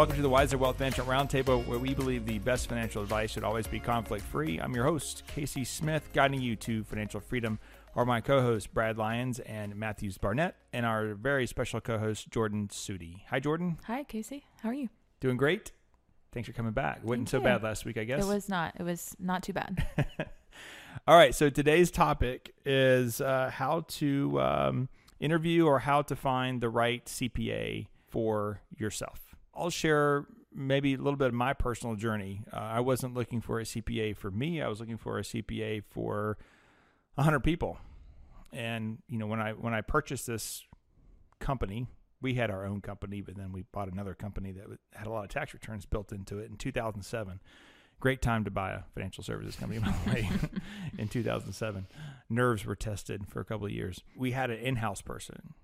Welcome to the Wiser Wealth Management Roundtable, where we believe the best financial advice should always be conflict free. I'm your host, Casey Smith, guiding you to financial freedom. Are my co hosts, Brad Lyons and Matthews Barnett, and our very special co host, Jordan Sudi. Hi, Jordan. Hi, Casey. How are you? Doing great. Thanks for coming back. Wasn't so bad last week, I guess. It was not. It was not too bad. All right. So today's topic is uh, how to um, interview or how to find the right CPA for yourself. I'll share maybe a little bit of my personal journey. Uh, I wasn't looking for a CPA for me. I was looking for a CPA for 100 people. And you know, when I when I purchased this company, we had our own company, but then we bought another company that had a lot of tax returns built into it in 2007. Great time to buy a financial services company, by the way, in 2007. Nerves were tested for a couple of years. We had an in house person,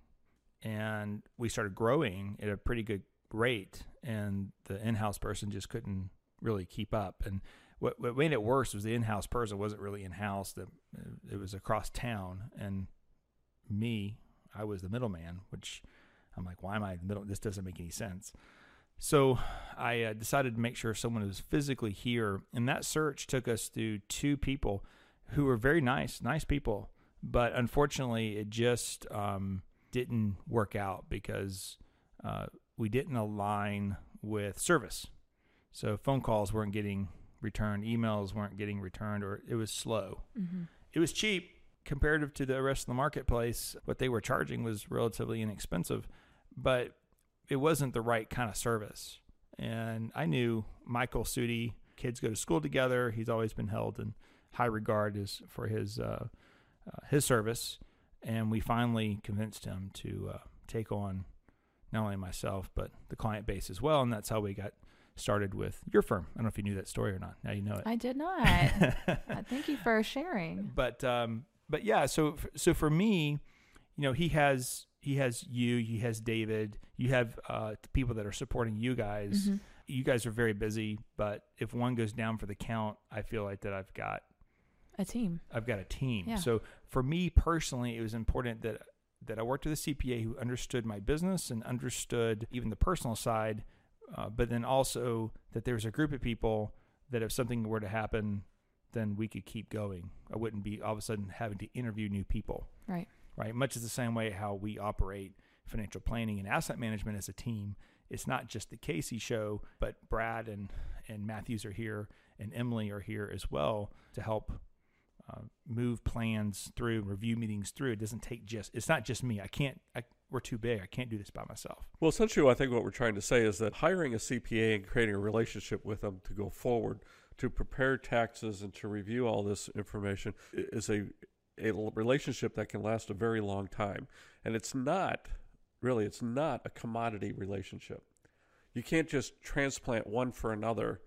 and we started growing at a pretty good rate, and the in-house person just couldn't really keep up. And what, what made it worse was the in-house person wasn't really in-house; that it was across town, and me, I was the middleman. Which I'm like, why am I the middle? This doesn't make any sense. So I uh, decided to make sure someone was physically here, and that search took us to two people who were very nice, nice people, but unfortunately, it just um, didn't work out because uh, we didn't align with service. So phone calls weren't getting returned, emails weren't getting returned, or it was slow. Mm-hmm. It was cheap comparative to the rest of the marketplace. What they were charging was relatively inexpensive, but it wasn't the right kind of service. And I knew Michael Sudi, kids go to school together. He's always been held in high regard as, for his uh, uh, his service, and we finally convinced him to uh, take on not only myself but the client base as well, and that's how we got started with your firm. I don't know if you knew that story or not. Now you know it. I did not. Thank you for sharing. But um, but yeah, so so for me, you know, he has he has you, he has David, you have uh, people that are supporting you guys. Mm-hmm. You guys are very busy, but if one goes down for the count, I feel like that I've got a team. I've got a team. Yeah. So for me personally, it was important that that I worked with a CPA who understood my business and understood even the personal side, uh, but then also that there was a group of people that if something were to happen, then we could keep going. I wouldn't be all of a sudden having to interview new people. Right. Right. Much is the same way how we operate financial planning and asset management as a team. It's not just the Casey show, but Brad and, and Matthews are here and Emily are here as well to help uh, move plans through, review meetings through. It doesn't take just. It's not just me. I can't. I, we're too big. I can't do this by myself. Well, essentially, I think what we're trying to say is that hiring a CPA and creating a relationship with them to go forward, to prepare taxes, and to review all this information is a a relationship that can last a very long time. And it's not really. It's not a commodity relationship. You can't just transplant one for another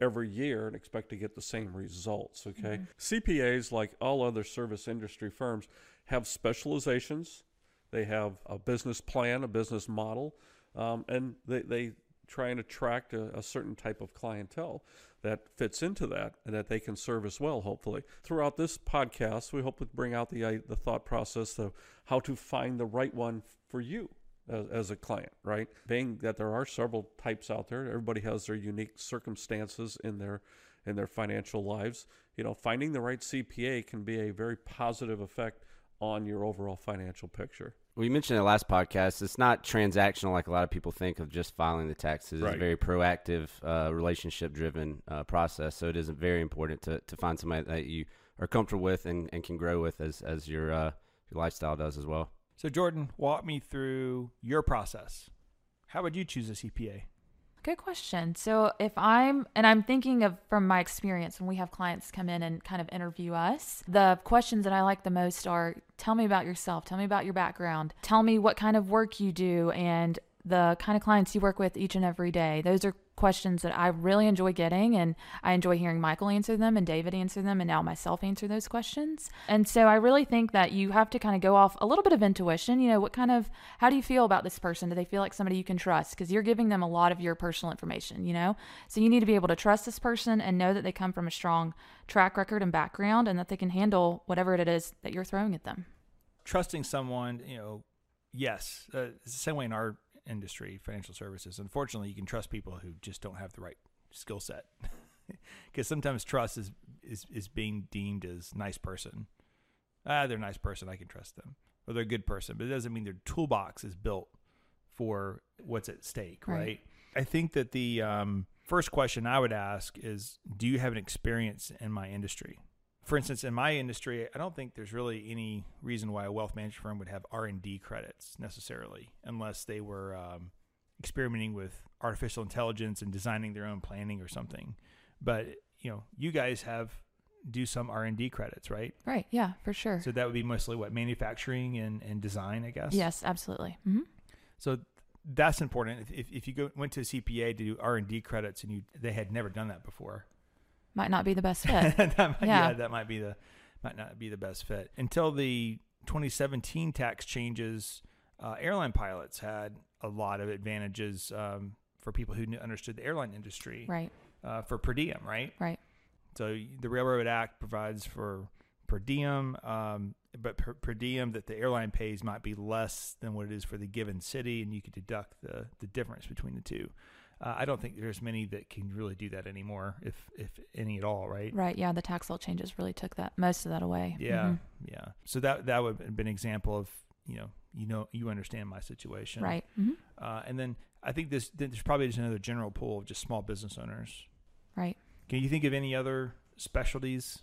every year and expect to get the same results. Okay. Mm-hmm. CPAs, like all other service industry firms, have specializations. They have a business plan, a business model, um, and they, they try and attract a, a, certain type of clientele that fits into that and that they can serve as well, hopefully. Throughout this podcast, we hope to bring out the, uh, the thought process of how to find the right one for you as, as, a client, right? Being that there are several types out there, everybody has their unique circumstances in their in their financial lives. You know, finding the right CPA can be a very positive effect on your overall financial picture. We mentioned in the last podcast, it's not transactional like a lot of people think of just filing the taxes. Right. It's a very proactive, uh, relationship driven uh, process. So it is very important to, to find somebody that you are comfortable with and, and can grow with as, as your, uh, your lifestyle does as well. So, Jordan, walk me through your process. How would you choose a CPA? Good question. So, if I'm, and I'm thinking of from my experience when we have clients come in and kind of interview us, the questions that I like the most are tell me about yourself, tell me about your background, tell me what kind of work you do, and the kind of clients you work with each and every day. Those are questions that I really enjoy getting, and I enjoy hearing Michael answer them and David answer them, and now myself answer those questions. And so I really think that you have to kind of go off a little bit of intuition. You know, what kind of, how do you feel about this person? Do they feel like somebody you can trust? Because you're giving them a lot of your personal information, you know? So you need to be able to trust this person and know that they come from a strong track record and background and that they can handle whatever it is that you're throwing at them. Trusting someone, you know, yes, uh, it's the same way in our industry, financial services. Unfortunately, you can trust people who just don't have the right skill set. Because sometimes trust is, is is being deemed as nice person. Ah, they're a nice person. I can trust them, or they're a good person. But it doesn't mean their toolbox is built for what's at stake, right? right? I think that the um, first question I would ask is, do you have an experience in my industry? For instance, in my industry, I don't think there's really any reason why a wealth management firm would have R and D credits necessarily, unless they were um, experimenting with artificial intelligence and designing their own planning or something. But you know, you guys have do some R and D credits, right? Right. Yeah, for sure. So that would be mostly what manufacturing and, and design, I guess. Yes, absolutely. Mm-hmm. So that's important. If, if you go went to a CPA to do R and D credits and you they had never done that before, might not be the best fit. that might, yeah. yeah, that might be the might not be the best fit until the 2017 tax changes. Uh, airline pilots had a lot of advantages um, for people who understood the airline industry, right? Uh, for per diem, right? Right. So the Railroad Act provides for per diem, um, but per, per, diem that the airline pays might be less than what it is for the given city, and you could deduct the the difference between the two. Uh, I don't think there's many that can really do that anymore, if if any at all, right? Right. Yeah. The tax law changes really took that most of that away. Yeah. Mm-hmm. Yeah. So that that would have been an example of you know you know you understand my situation, right? Mm-hmm. Uh, and then I think this there's probably just another general pool of just small business owners, right? Can you think of any other specialties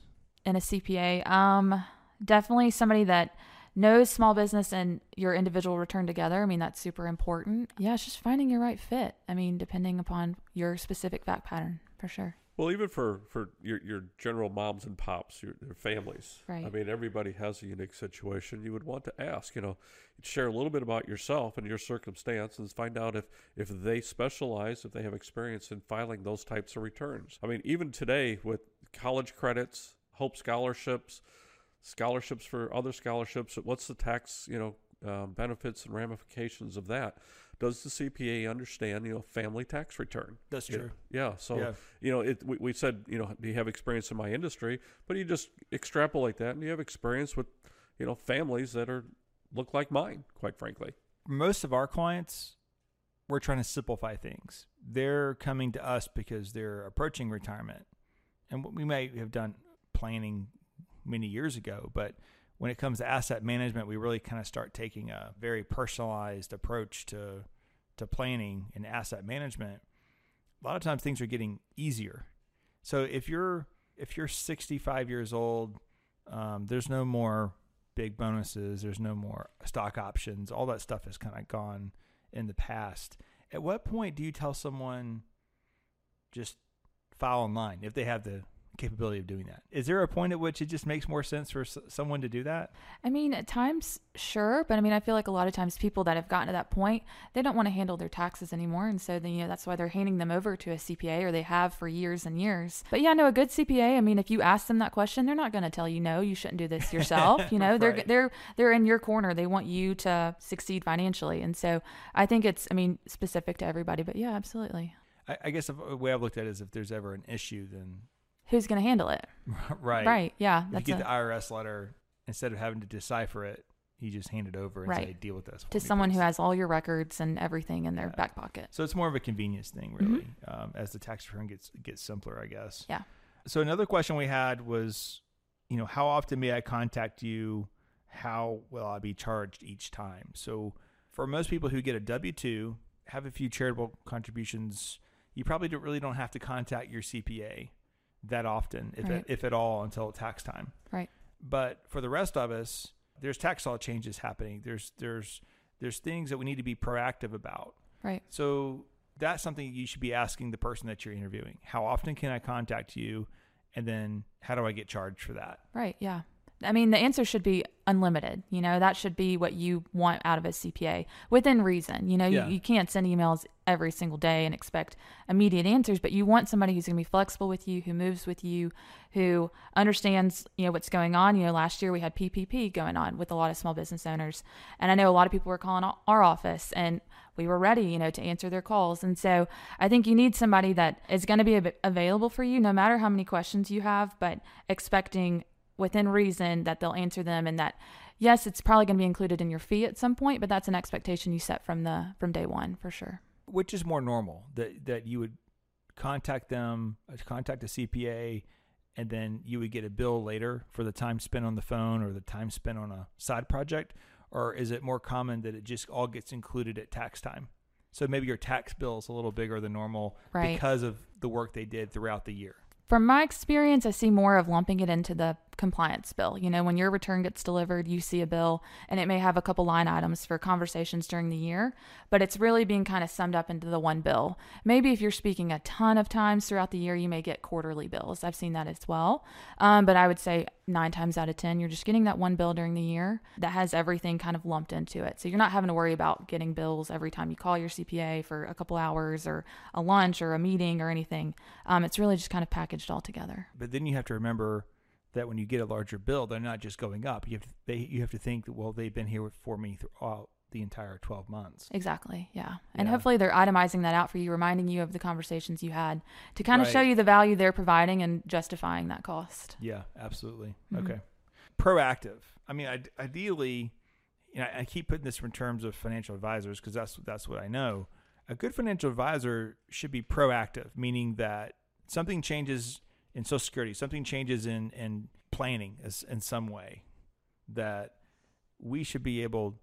in a CPA? Um, definitely somebody that knows small business and your individual return together. I mean, that's super important. Yeah, it's just finding your right fit. I mean, depending upon your specific fact pattern, for sure. Well, even for, for your, your general moms and pops, your, their families. Right. I mean, everybody has a unique situation. You would want to ask, you know, share a little bit about yourself and your circumstances, find out if, if they specialize, if they have experience in filing those types of returns. I mean, even today with college credits, Hope scholarships, scholarships for other scholarships. What's the tax, you know, um, benefits and ramifications of that? Does the CPA understand, you know, family tax return? That's true. Yeah. So, yeah. you know, it, we, we said, you know, do you have experience in my industry? But you just extrapolate that and you have experience with, you know, families that are look like mine, quite frankly. Most of our clients, we're trying to simplify things. They're coming to us because they're approaching retirement. And what we may have done planning many years ago. But when it comes to asset management, we really kind of start taking a very personalized approach to to planning and asset management. A lot of times things are getting easier. So if you're if you're 65 years old, um, there's no more big bonuses. There's no more stock options. All that stuff has kind of gone in the past. At what point do you tell someone just file online if they have the capability of doing that. Is there a point at which it just makes more sense for s- someone to do that? I mean, at times, sure, but I mean, I feel like a lot of times people that have gotten to that point, they don't want to handle their taxes anymore, and so then you know that's why they're handing them over to a CPA or they have for years and years. But yeah, no, a good CPA. I mean, if you ask them that question, they're not going to tell you no, you shouldn't do this yourself. You know, they're they're they're in your corner. They want you to succeed financially, and so I think it's, I mean, specific to everybody. But yeah, absolutely. I, I guess the way I've looked at it is if there's ever an issue, then who's going to handle it? right. Right. Yeah. If you get a, the IRS letter, instead of having to decipher it, you just hand it over and right. say, deal with this. To someone please. who has all your records and everything in their yeah. back pocket. So it's more of a convenience thing, really, mm-hmm. um, as the tax return gets gets simpler, I guess. Yeah. So another question we had was, you know, how often may I contact you? How will I be charged each time? So for most people who get a W two, have a few charitable contributions, you probably don't, really don't have to contact your CPA that often, if, right. if at all, until tax time. Right. But for the rest of us, there's tax law changes happening. There's there's there's things that we need to be proactive about. Right. So that's something you should be asking the person that you're interviewing. How often can I contact you? And then how do I get charged for that? Right. Yeah. I mean, the answer should be unlimited. You know, that should be what you want out of a CPA within reason. You know, yeah. you, you can't send emails every single day and expect immediate answers, but you want somebody who's going to be flexible with you, who moves with you, who understands, you know, what's going on. You know, last year we had PPP going on with a lot of small business owners. And I know a lot of people were calling our office and we were ready, you know, to answer their calls. And so I think you need somebody that is going to be available for you no matter how many questions you have, but expecting within reason that they'll answer them and that yes, it's probably going to be included in your fee at some point, but that's an expectation you set from the from day one for sure. Which is more normal that that you would contact them, uh, contact a CPA, and then you would get a bill later for the time spent on the phone or the time spent on a side project, or is it more common that it just all gets included at tax time? So maybe your tax bill is a little bigger than normal right. because of the work they did throughout the year. From my experience, I see more of lumping it into the compliance bill. You know, when your return gets delivered, you see a bill and it may have a couple line items for conversations during the year, but it's really being kind of summed up into the one bill. Maybe if you're speaking a ton of times throughout the year, you may get quarterly bills. I've seen that as well. Um, but I would say nine times out of 10, you're just getting that one bill during the year that has everything kind of lumped into it. So you're not having to worry about getting bills every time you call your CPA for a couple hours or a lunch or a meeting or anything. Um, it's really just kind of packaged all together. But then you have to remember that when you get a larger bill, they're not just going up. You have to, they, you have to think that, well, they've been here for me throughout the entire 12 months. Exactly. Yeah. And yeah. hopefully they're itemizing that out for you, reminding you of the conversations you had to kind of right. show you the value they're providing and justifying that cost. Yeah, absolutely. Mm-hmm. Okay. Proactive. I mean, I, ideally, you know, I keep putting this in terms of financial advisors because that's, that's what I know. A good financial advisor should be proactive, meaning that something changes in Social Security, something changes in in planning as, in some way, that we should be able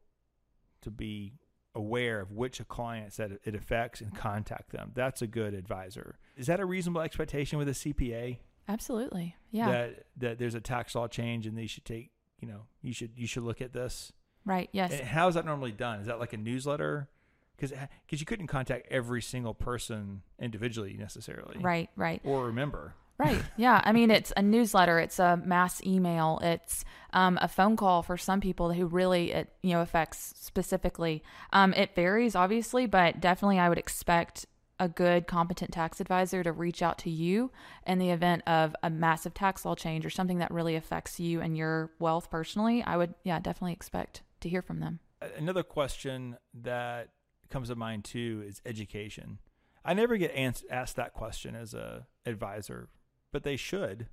to be aware of which clients that it affects and contact them. That's a good advisor. Is that a reasonable expectation with a CPA? Absolutely. Yeah. That that there's a tax law change and they should take, you know, you should you should look at this. Right. Yes. And how is that normally done? Is that like a newsletter? Because because uh, you couldn't contact every single person individually necessarily. Right. Right. Or remember. Right. Yeah. I mean, it's a newsletter. It's a mass email. It's um, a phone call for some people who really it you know affects specifically. Um, it varies obviously, but definitely I would expect a good competent tax advisor to reach out to you in the event of a massive tax law change or something that really affects you and your wealth personally. I would yeah definitely expect to hear from them. Another question that comes to mind too is education. I never get asked that question as a advisor but they should.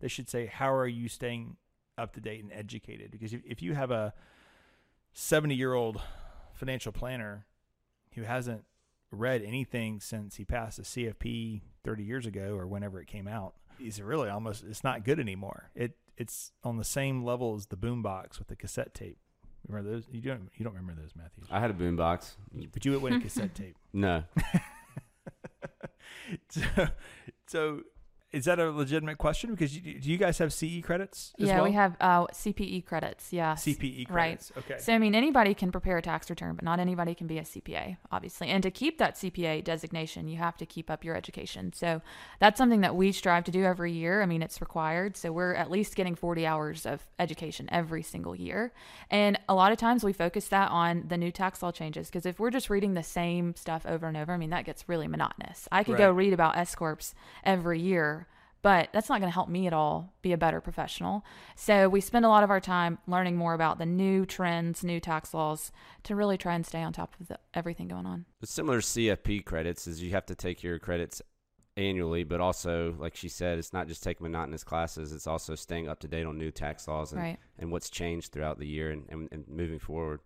They should say, "How are you staying up to date and educated?" Because if, if you have a seventy-year-old financial planner who hasn't read anything since he passed the CFP thirty years ago or whenever it came out, he's really almost it's not good anymore. It it's on the same level as the boombox with the cassette tape. Remember those? You don't you don't remember those, Matthew? I had a boombox, but you went a cassette tape. No. so, so is that a legitimate question? Because you, do you guys have CE credits? yeah, well? we have uh, CPE credits. Yeah, CPE credits. Right. Okay. So I mean, anybody can prepare a tax return, but not anybody can be a CPA, obviously. And to keep that CPA designation, you have to keep up your education. So that's something that we strive to do every year. I mean, it's required. So we're at least getting 40 hours of education every single year. And a lot of times we focus that on the new tax law changes because if we're just reading the same stuff over and over, I mean, that gets really monotonous. I could right. go read about S corps every year but that's not going to help me at all be a better professional. So we spend a lot of our time learning more about the new trends, new tax laws to really try and stay on top of the, everything going on. Similar CFP credits is you have to take your credits annually, but also, like she said, it's not just taking monotonous classes; it's also staying up to date on new tax laws and, right. and what's changed throughout the year and, and, and moving forward.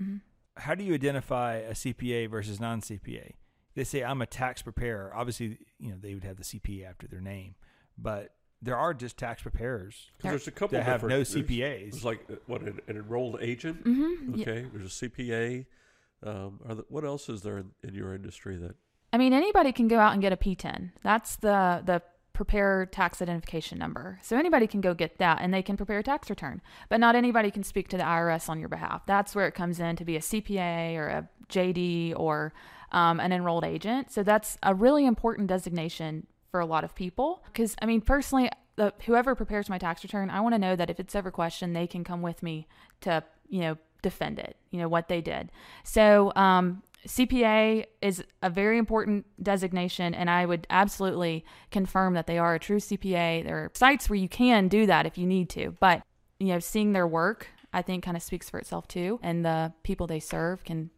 Mm-hmm. How do you identify a CPA versus non-CPA? They say I'm a tax preparer. Obviously, you know they would have the CPA after their name, but there are just tax preparers. There's a couple that have no CPAs. There's, there's like uh, what an, an enrolled agent. Mm-hmm. Okay, yeah. there's a CPA. Um, the, what else is there in, in, your industry that? I mean, anybody can go out and get a PTIN. That's the the prepare tax identification number. So anybody can go get that and they can prepare a tax return. But not anybody can speak to the IRS on your behalf. That's where it comes in to be a CPA or a JD or um, an enrolled agent. So that's a really important designation for a lot of people. Because, I mean, personally, the, whoever prepares my tax return, I want to know that if it's ever questioned, they can come with me to, you know, defend it, you know, what they did. So, um, CPA is a very important designation, and I would absolutely confirm that they are a true CPA. There are sites where you can do that if you need to, but you know, seeing their work, I think, kind of speaks for itself too, and the people they serve can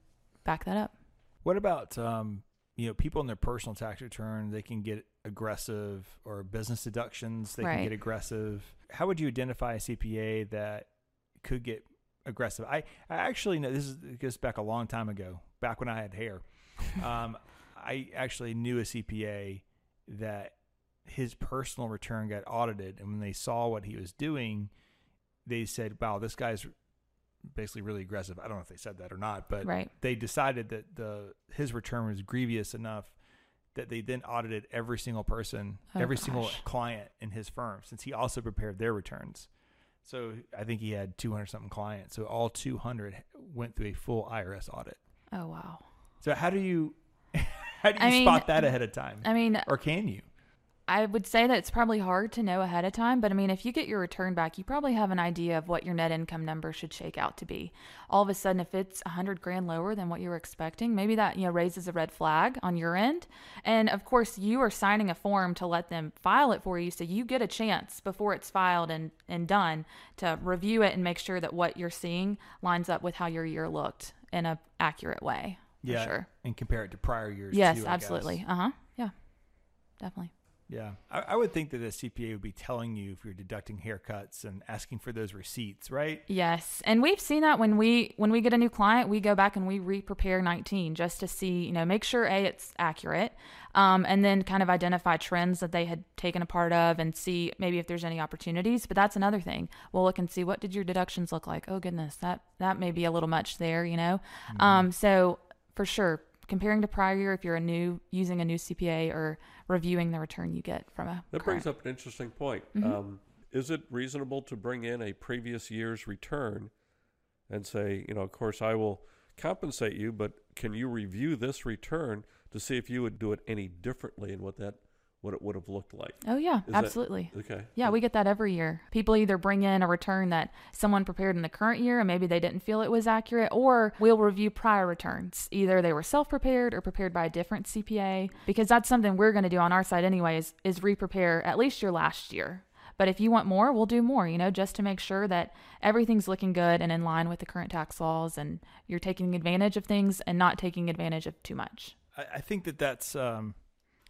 back that up. What about um, you know people in their personal tax return? They can get aggressive or business deductions they Right. can get aggressive how would you identify a cpa that could get aggressive i, I actually know this is, goes back a long time ago back when i had hair um, i actually knew a cpa that his personal return got audited and when they saw what he was doing they said wow this guy's basically really aggressive i don't know if they said that or not but Right. they decided that the his return was grievous enough that they then audited every single person, Oh, every single client in his firm, since he also prepared their returns. So I think he had 200 something clients. So all 200 went through a full IRS audit. Oh wow. So how do you how do you I mean, spot that ahead of time, I mean, or can you? I would say that it's probably hard to know ahead of time, but I mean, if you get your return back, you probably have an idea of what your net income number should shake out to be. All of a sudden, if it's a hundred grand lower than what you were expecting, maybe that you know raises a red flag on your end. And of course, you are signing a form to let them file it for you, so you get a chance before it's filed and and done to review it and make sure that what you're seeing lines up with how your year looked in a accurate way. For yeah, sure. and compare it to prior years. Yes, too, absolutely. Uh huh. Yeah, definitely. Yeah, I, I would think that a CPA would be telling you if you're deducting haircuts and asking for those receipts, right? Yes, and we've seen that when we when we get a new client, we go back and we re-prepare 19 just to see, you know, make sure a it's accurate, um, and then kind of identify trends that they had taken a part of and see maybe if there's any opportunities. But that's another thing. We'll look and see what did your deductions look like. Oh goodness, that that may be a little much there, you know. Um, so for sure, comparing to prior year, if you're a new using a new CPA or reviewing the return you get from a That current. brings up an interesting point. Mm-hmm. Um, is it reasonable to bring in a previous year's return and say, you know, of course, I will compensate you, but can you review this return to see if you would do it any differently and what that what it would have looked like? Oh yeah, Is that- absolutely. Okay. Yeah, we get that every year. People either bring in a return that someone prepared in the current year and maybe they didn't feel it was accurate, or we'll review prior returns. Either they were self prepared or prepared by a different CPA, because that's something we're going to do on our side, anyways, is re prepare at least your last year. But if you want more, we'll do more, you know, just to make sure that everything's looking good and in line with the current tax laws and you're taking advantage of things and not taking advantage of too much. I, I think that that's um,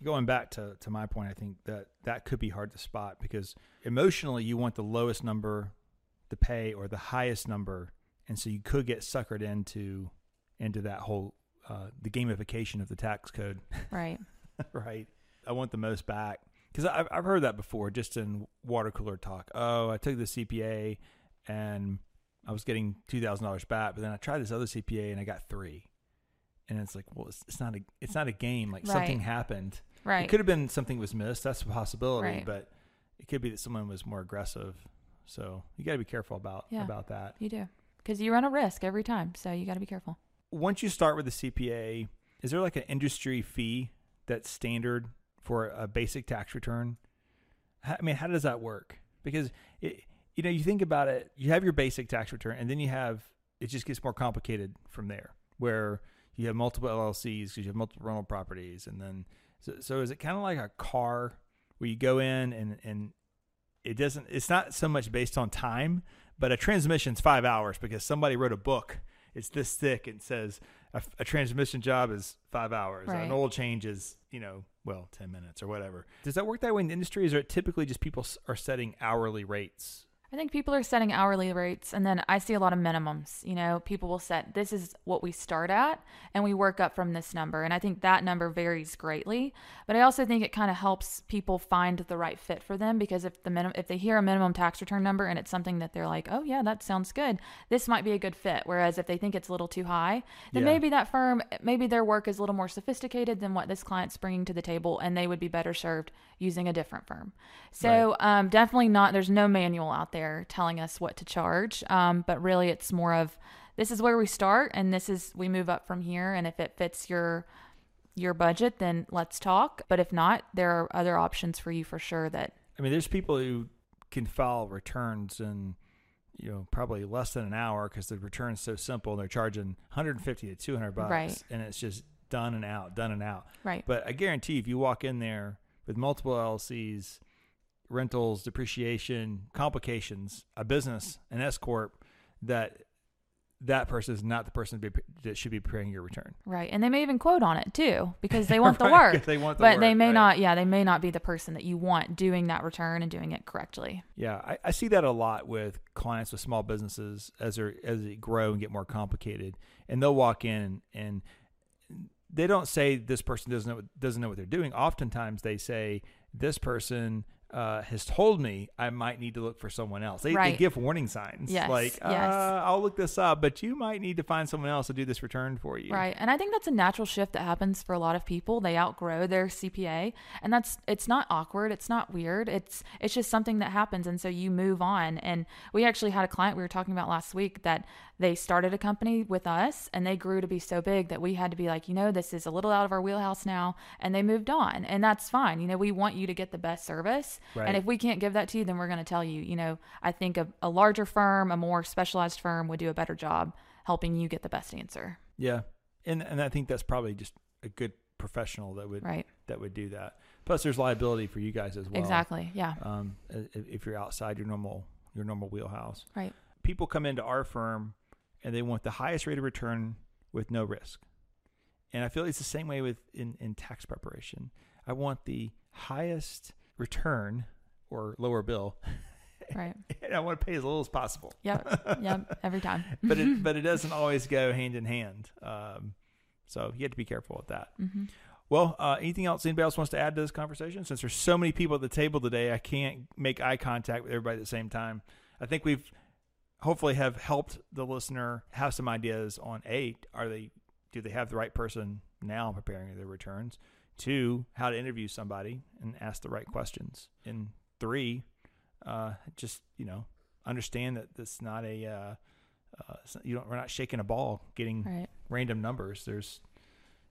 going back to, to my point. I think that that could be hard to spot because emotionally you want the lowest number to pay or the highest number, and so you could get suckered into into that whole uh, the gamification of the tax code, Right. right? I want the most back because I've I've heard that before, just in water cooler talk. Oh, I took the CPA and I was getting two thousand dollars back, but then I tried this other CPA and I got three. And it's like, well, it's, it's not a it's not a game. Like something happened. Right. It could have been something was missed. That's a possibility, Right. but it could be that someone was more aggressive. So you got to be careful about Yeah. about that. you do. Because you run a risk every time. So you got to be careful. Once you start with the CPA, is there like an industry fee that's standard for a basic tax return? I mean, how does that work? Because it, you know, you think about it, you have your basic tax return, and then you have it just gets more complicated from there, where you have multiple LLCs because you have multiple rental properties, and then so, so is it kind of like a car where you go in and and it doesn't it's not so much based on time, but a transmission's five hours because somebody wrote a book. It's this thick and says a, a transmission job is five hours. Right. An oil change is you know well ten minutes or whatever. Does that work that way in the industry? Is it typically just people are setting hourly rates? I think people are setting hourly rates, and then I see a lot of minimums. You know, people will set this is what we start at, and we work up from this number. And I think that number varies greatly. But I also think it kind of helps people find the right fit for them because if the minimum, if they hear a minimum tax return number and it's something that they're like, oh yeah, that sounds good, this might be a good fit. Whereas if they think it's a little too high, then Yeah. maybe that firm, maybe their work is a little more sophisticated than what this client's bringing to the table, and they would be better served using a different firm. So um, definitely not. There's no manual out there telling us what to charge, um, but really it's more of this is where we start, and this is we move up from here. And if it fits your your budget, then let's talk. But if not, there are other options for you for sure. That I mean, there's people who can file returns in you know probably less than an hour because the return's so simple. and They're charging 150 to 200 bucks, Right. and it's just done and out, done and out. right, But I guarantee if you walk in there with multiple LLCs, rentals, depreciation, complications, a business, an S corp, that that person is not the person be, that should be preparing your return. Right. And they may even quote on it too because they want the work. They want the but work, they may right. not, yeah, they may not be the person that you want doing that return and doing it correctly. Yeah, I, I see that a lot with clients with small businesses as they as they grow and get more complicated, and they'll walk in and they don't say this person doesn't know doesn't know what they're doing. Oftentimes they say this person uh, has told me I might need to look for someone else. They, Right. they give warning signs. Yes, Like, yes. Uh, I'll look this up, but you might need to find someone else to do this return for you. Right. And I think that's a natural shift that happens for a lot of people. They outgrow their CPA and that's it's not awkward, it's not weird. It's it's just something that happens and so you move on. And we actually had a client we were talking about last week that they started a company with us and they grew to be so big that we had to be like, you know, this is a little out of our wheelhouse now and they moved on. And that's fine. You know, we want you to get the best service. Right. And if we can't give that to you, then we're going to tell you, you know, I think a, a larger firm, a more specialized firm would do a better job helping you get the best answer. Yeah, and and I think that's probably just a good professional that would Right. that would do that. Plus, there's liability for you guys as well. Exactly. Yeah. Um, i- if you're outside your normal your normal wheelhouse. Right. people come into our firm and they want the highest rate of return with no risk. And I feel it's the same way with in, in tax preparation. I want the highest return or lower bill, Right. and I want to pay as little as possible. Yep. Yep. Every time. But it but it doesn't always go hand in hand. Um, so you have to be careful with that. hmm Well, uh, anything else anybody else wants to add to this conversation? Since there's so many people at the table today, I can't make eye contact with everybody at the same time. I think we've hopefully have helped the listener have some ideas on a are they do they have the right person now preparing their returns? Two, how to interview somebody and ask the right questions. And three, uh, just you know understand that this not a uh, uh, you don't we're not shaking a ball getting Right. random numbers. There's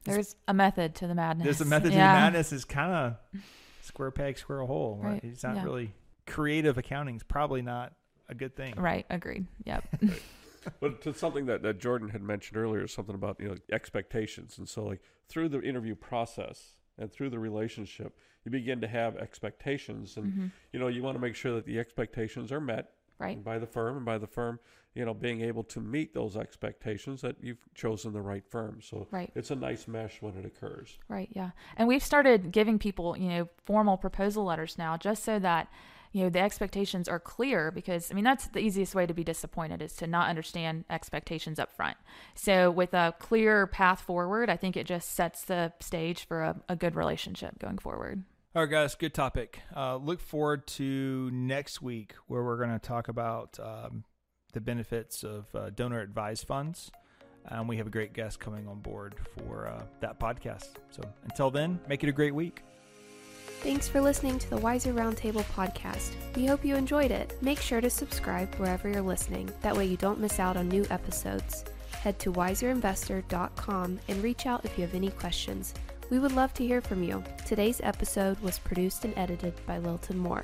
There's a method to the madness. there's a method to the madness is kind of square peg, square hole. Right? Right, It's not yeah. really creative accounting is probably not a good thing. Right. Agreed. Yep. But to something that, that Jordan had mentioned earlier, something about you know expectations, and so like through the interview process and through the relationship, you begin to have expectations, and hmm you know you want to make sure that the expectations are met Right. by the firm, and by the firm, you know, being able to meet those expectations that you've chosen the right firm. So Right. it's a nice mesh when it occurs. Right. Yeah. And we've started giving people, you know, formal proposal letters now, just so that you know the expectations are clear. Because I mean, that's the easiest way to be disappointed is to not understand expectations up front. So with a clear path forward, I think it just sets the stage for a, a good relationship going forward. All right, guys, good topic. Uh, look forward to next week where we're going to talk about um, the benefits of uh, donor advised funds. And we have a great guest coming on board for uh, that podcast. So until then, make it a great week. Thanks for listening to the Wiser Roundtable podcast. We hope you enjoyed it. Make sure to subscribe wherever you're listening. That way you don't miss out on new episodes. Head to wiserinvestor.com and reach out if you have any questions. We would love to hear from you. Today's episode was produced and edited by Lilton Moore.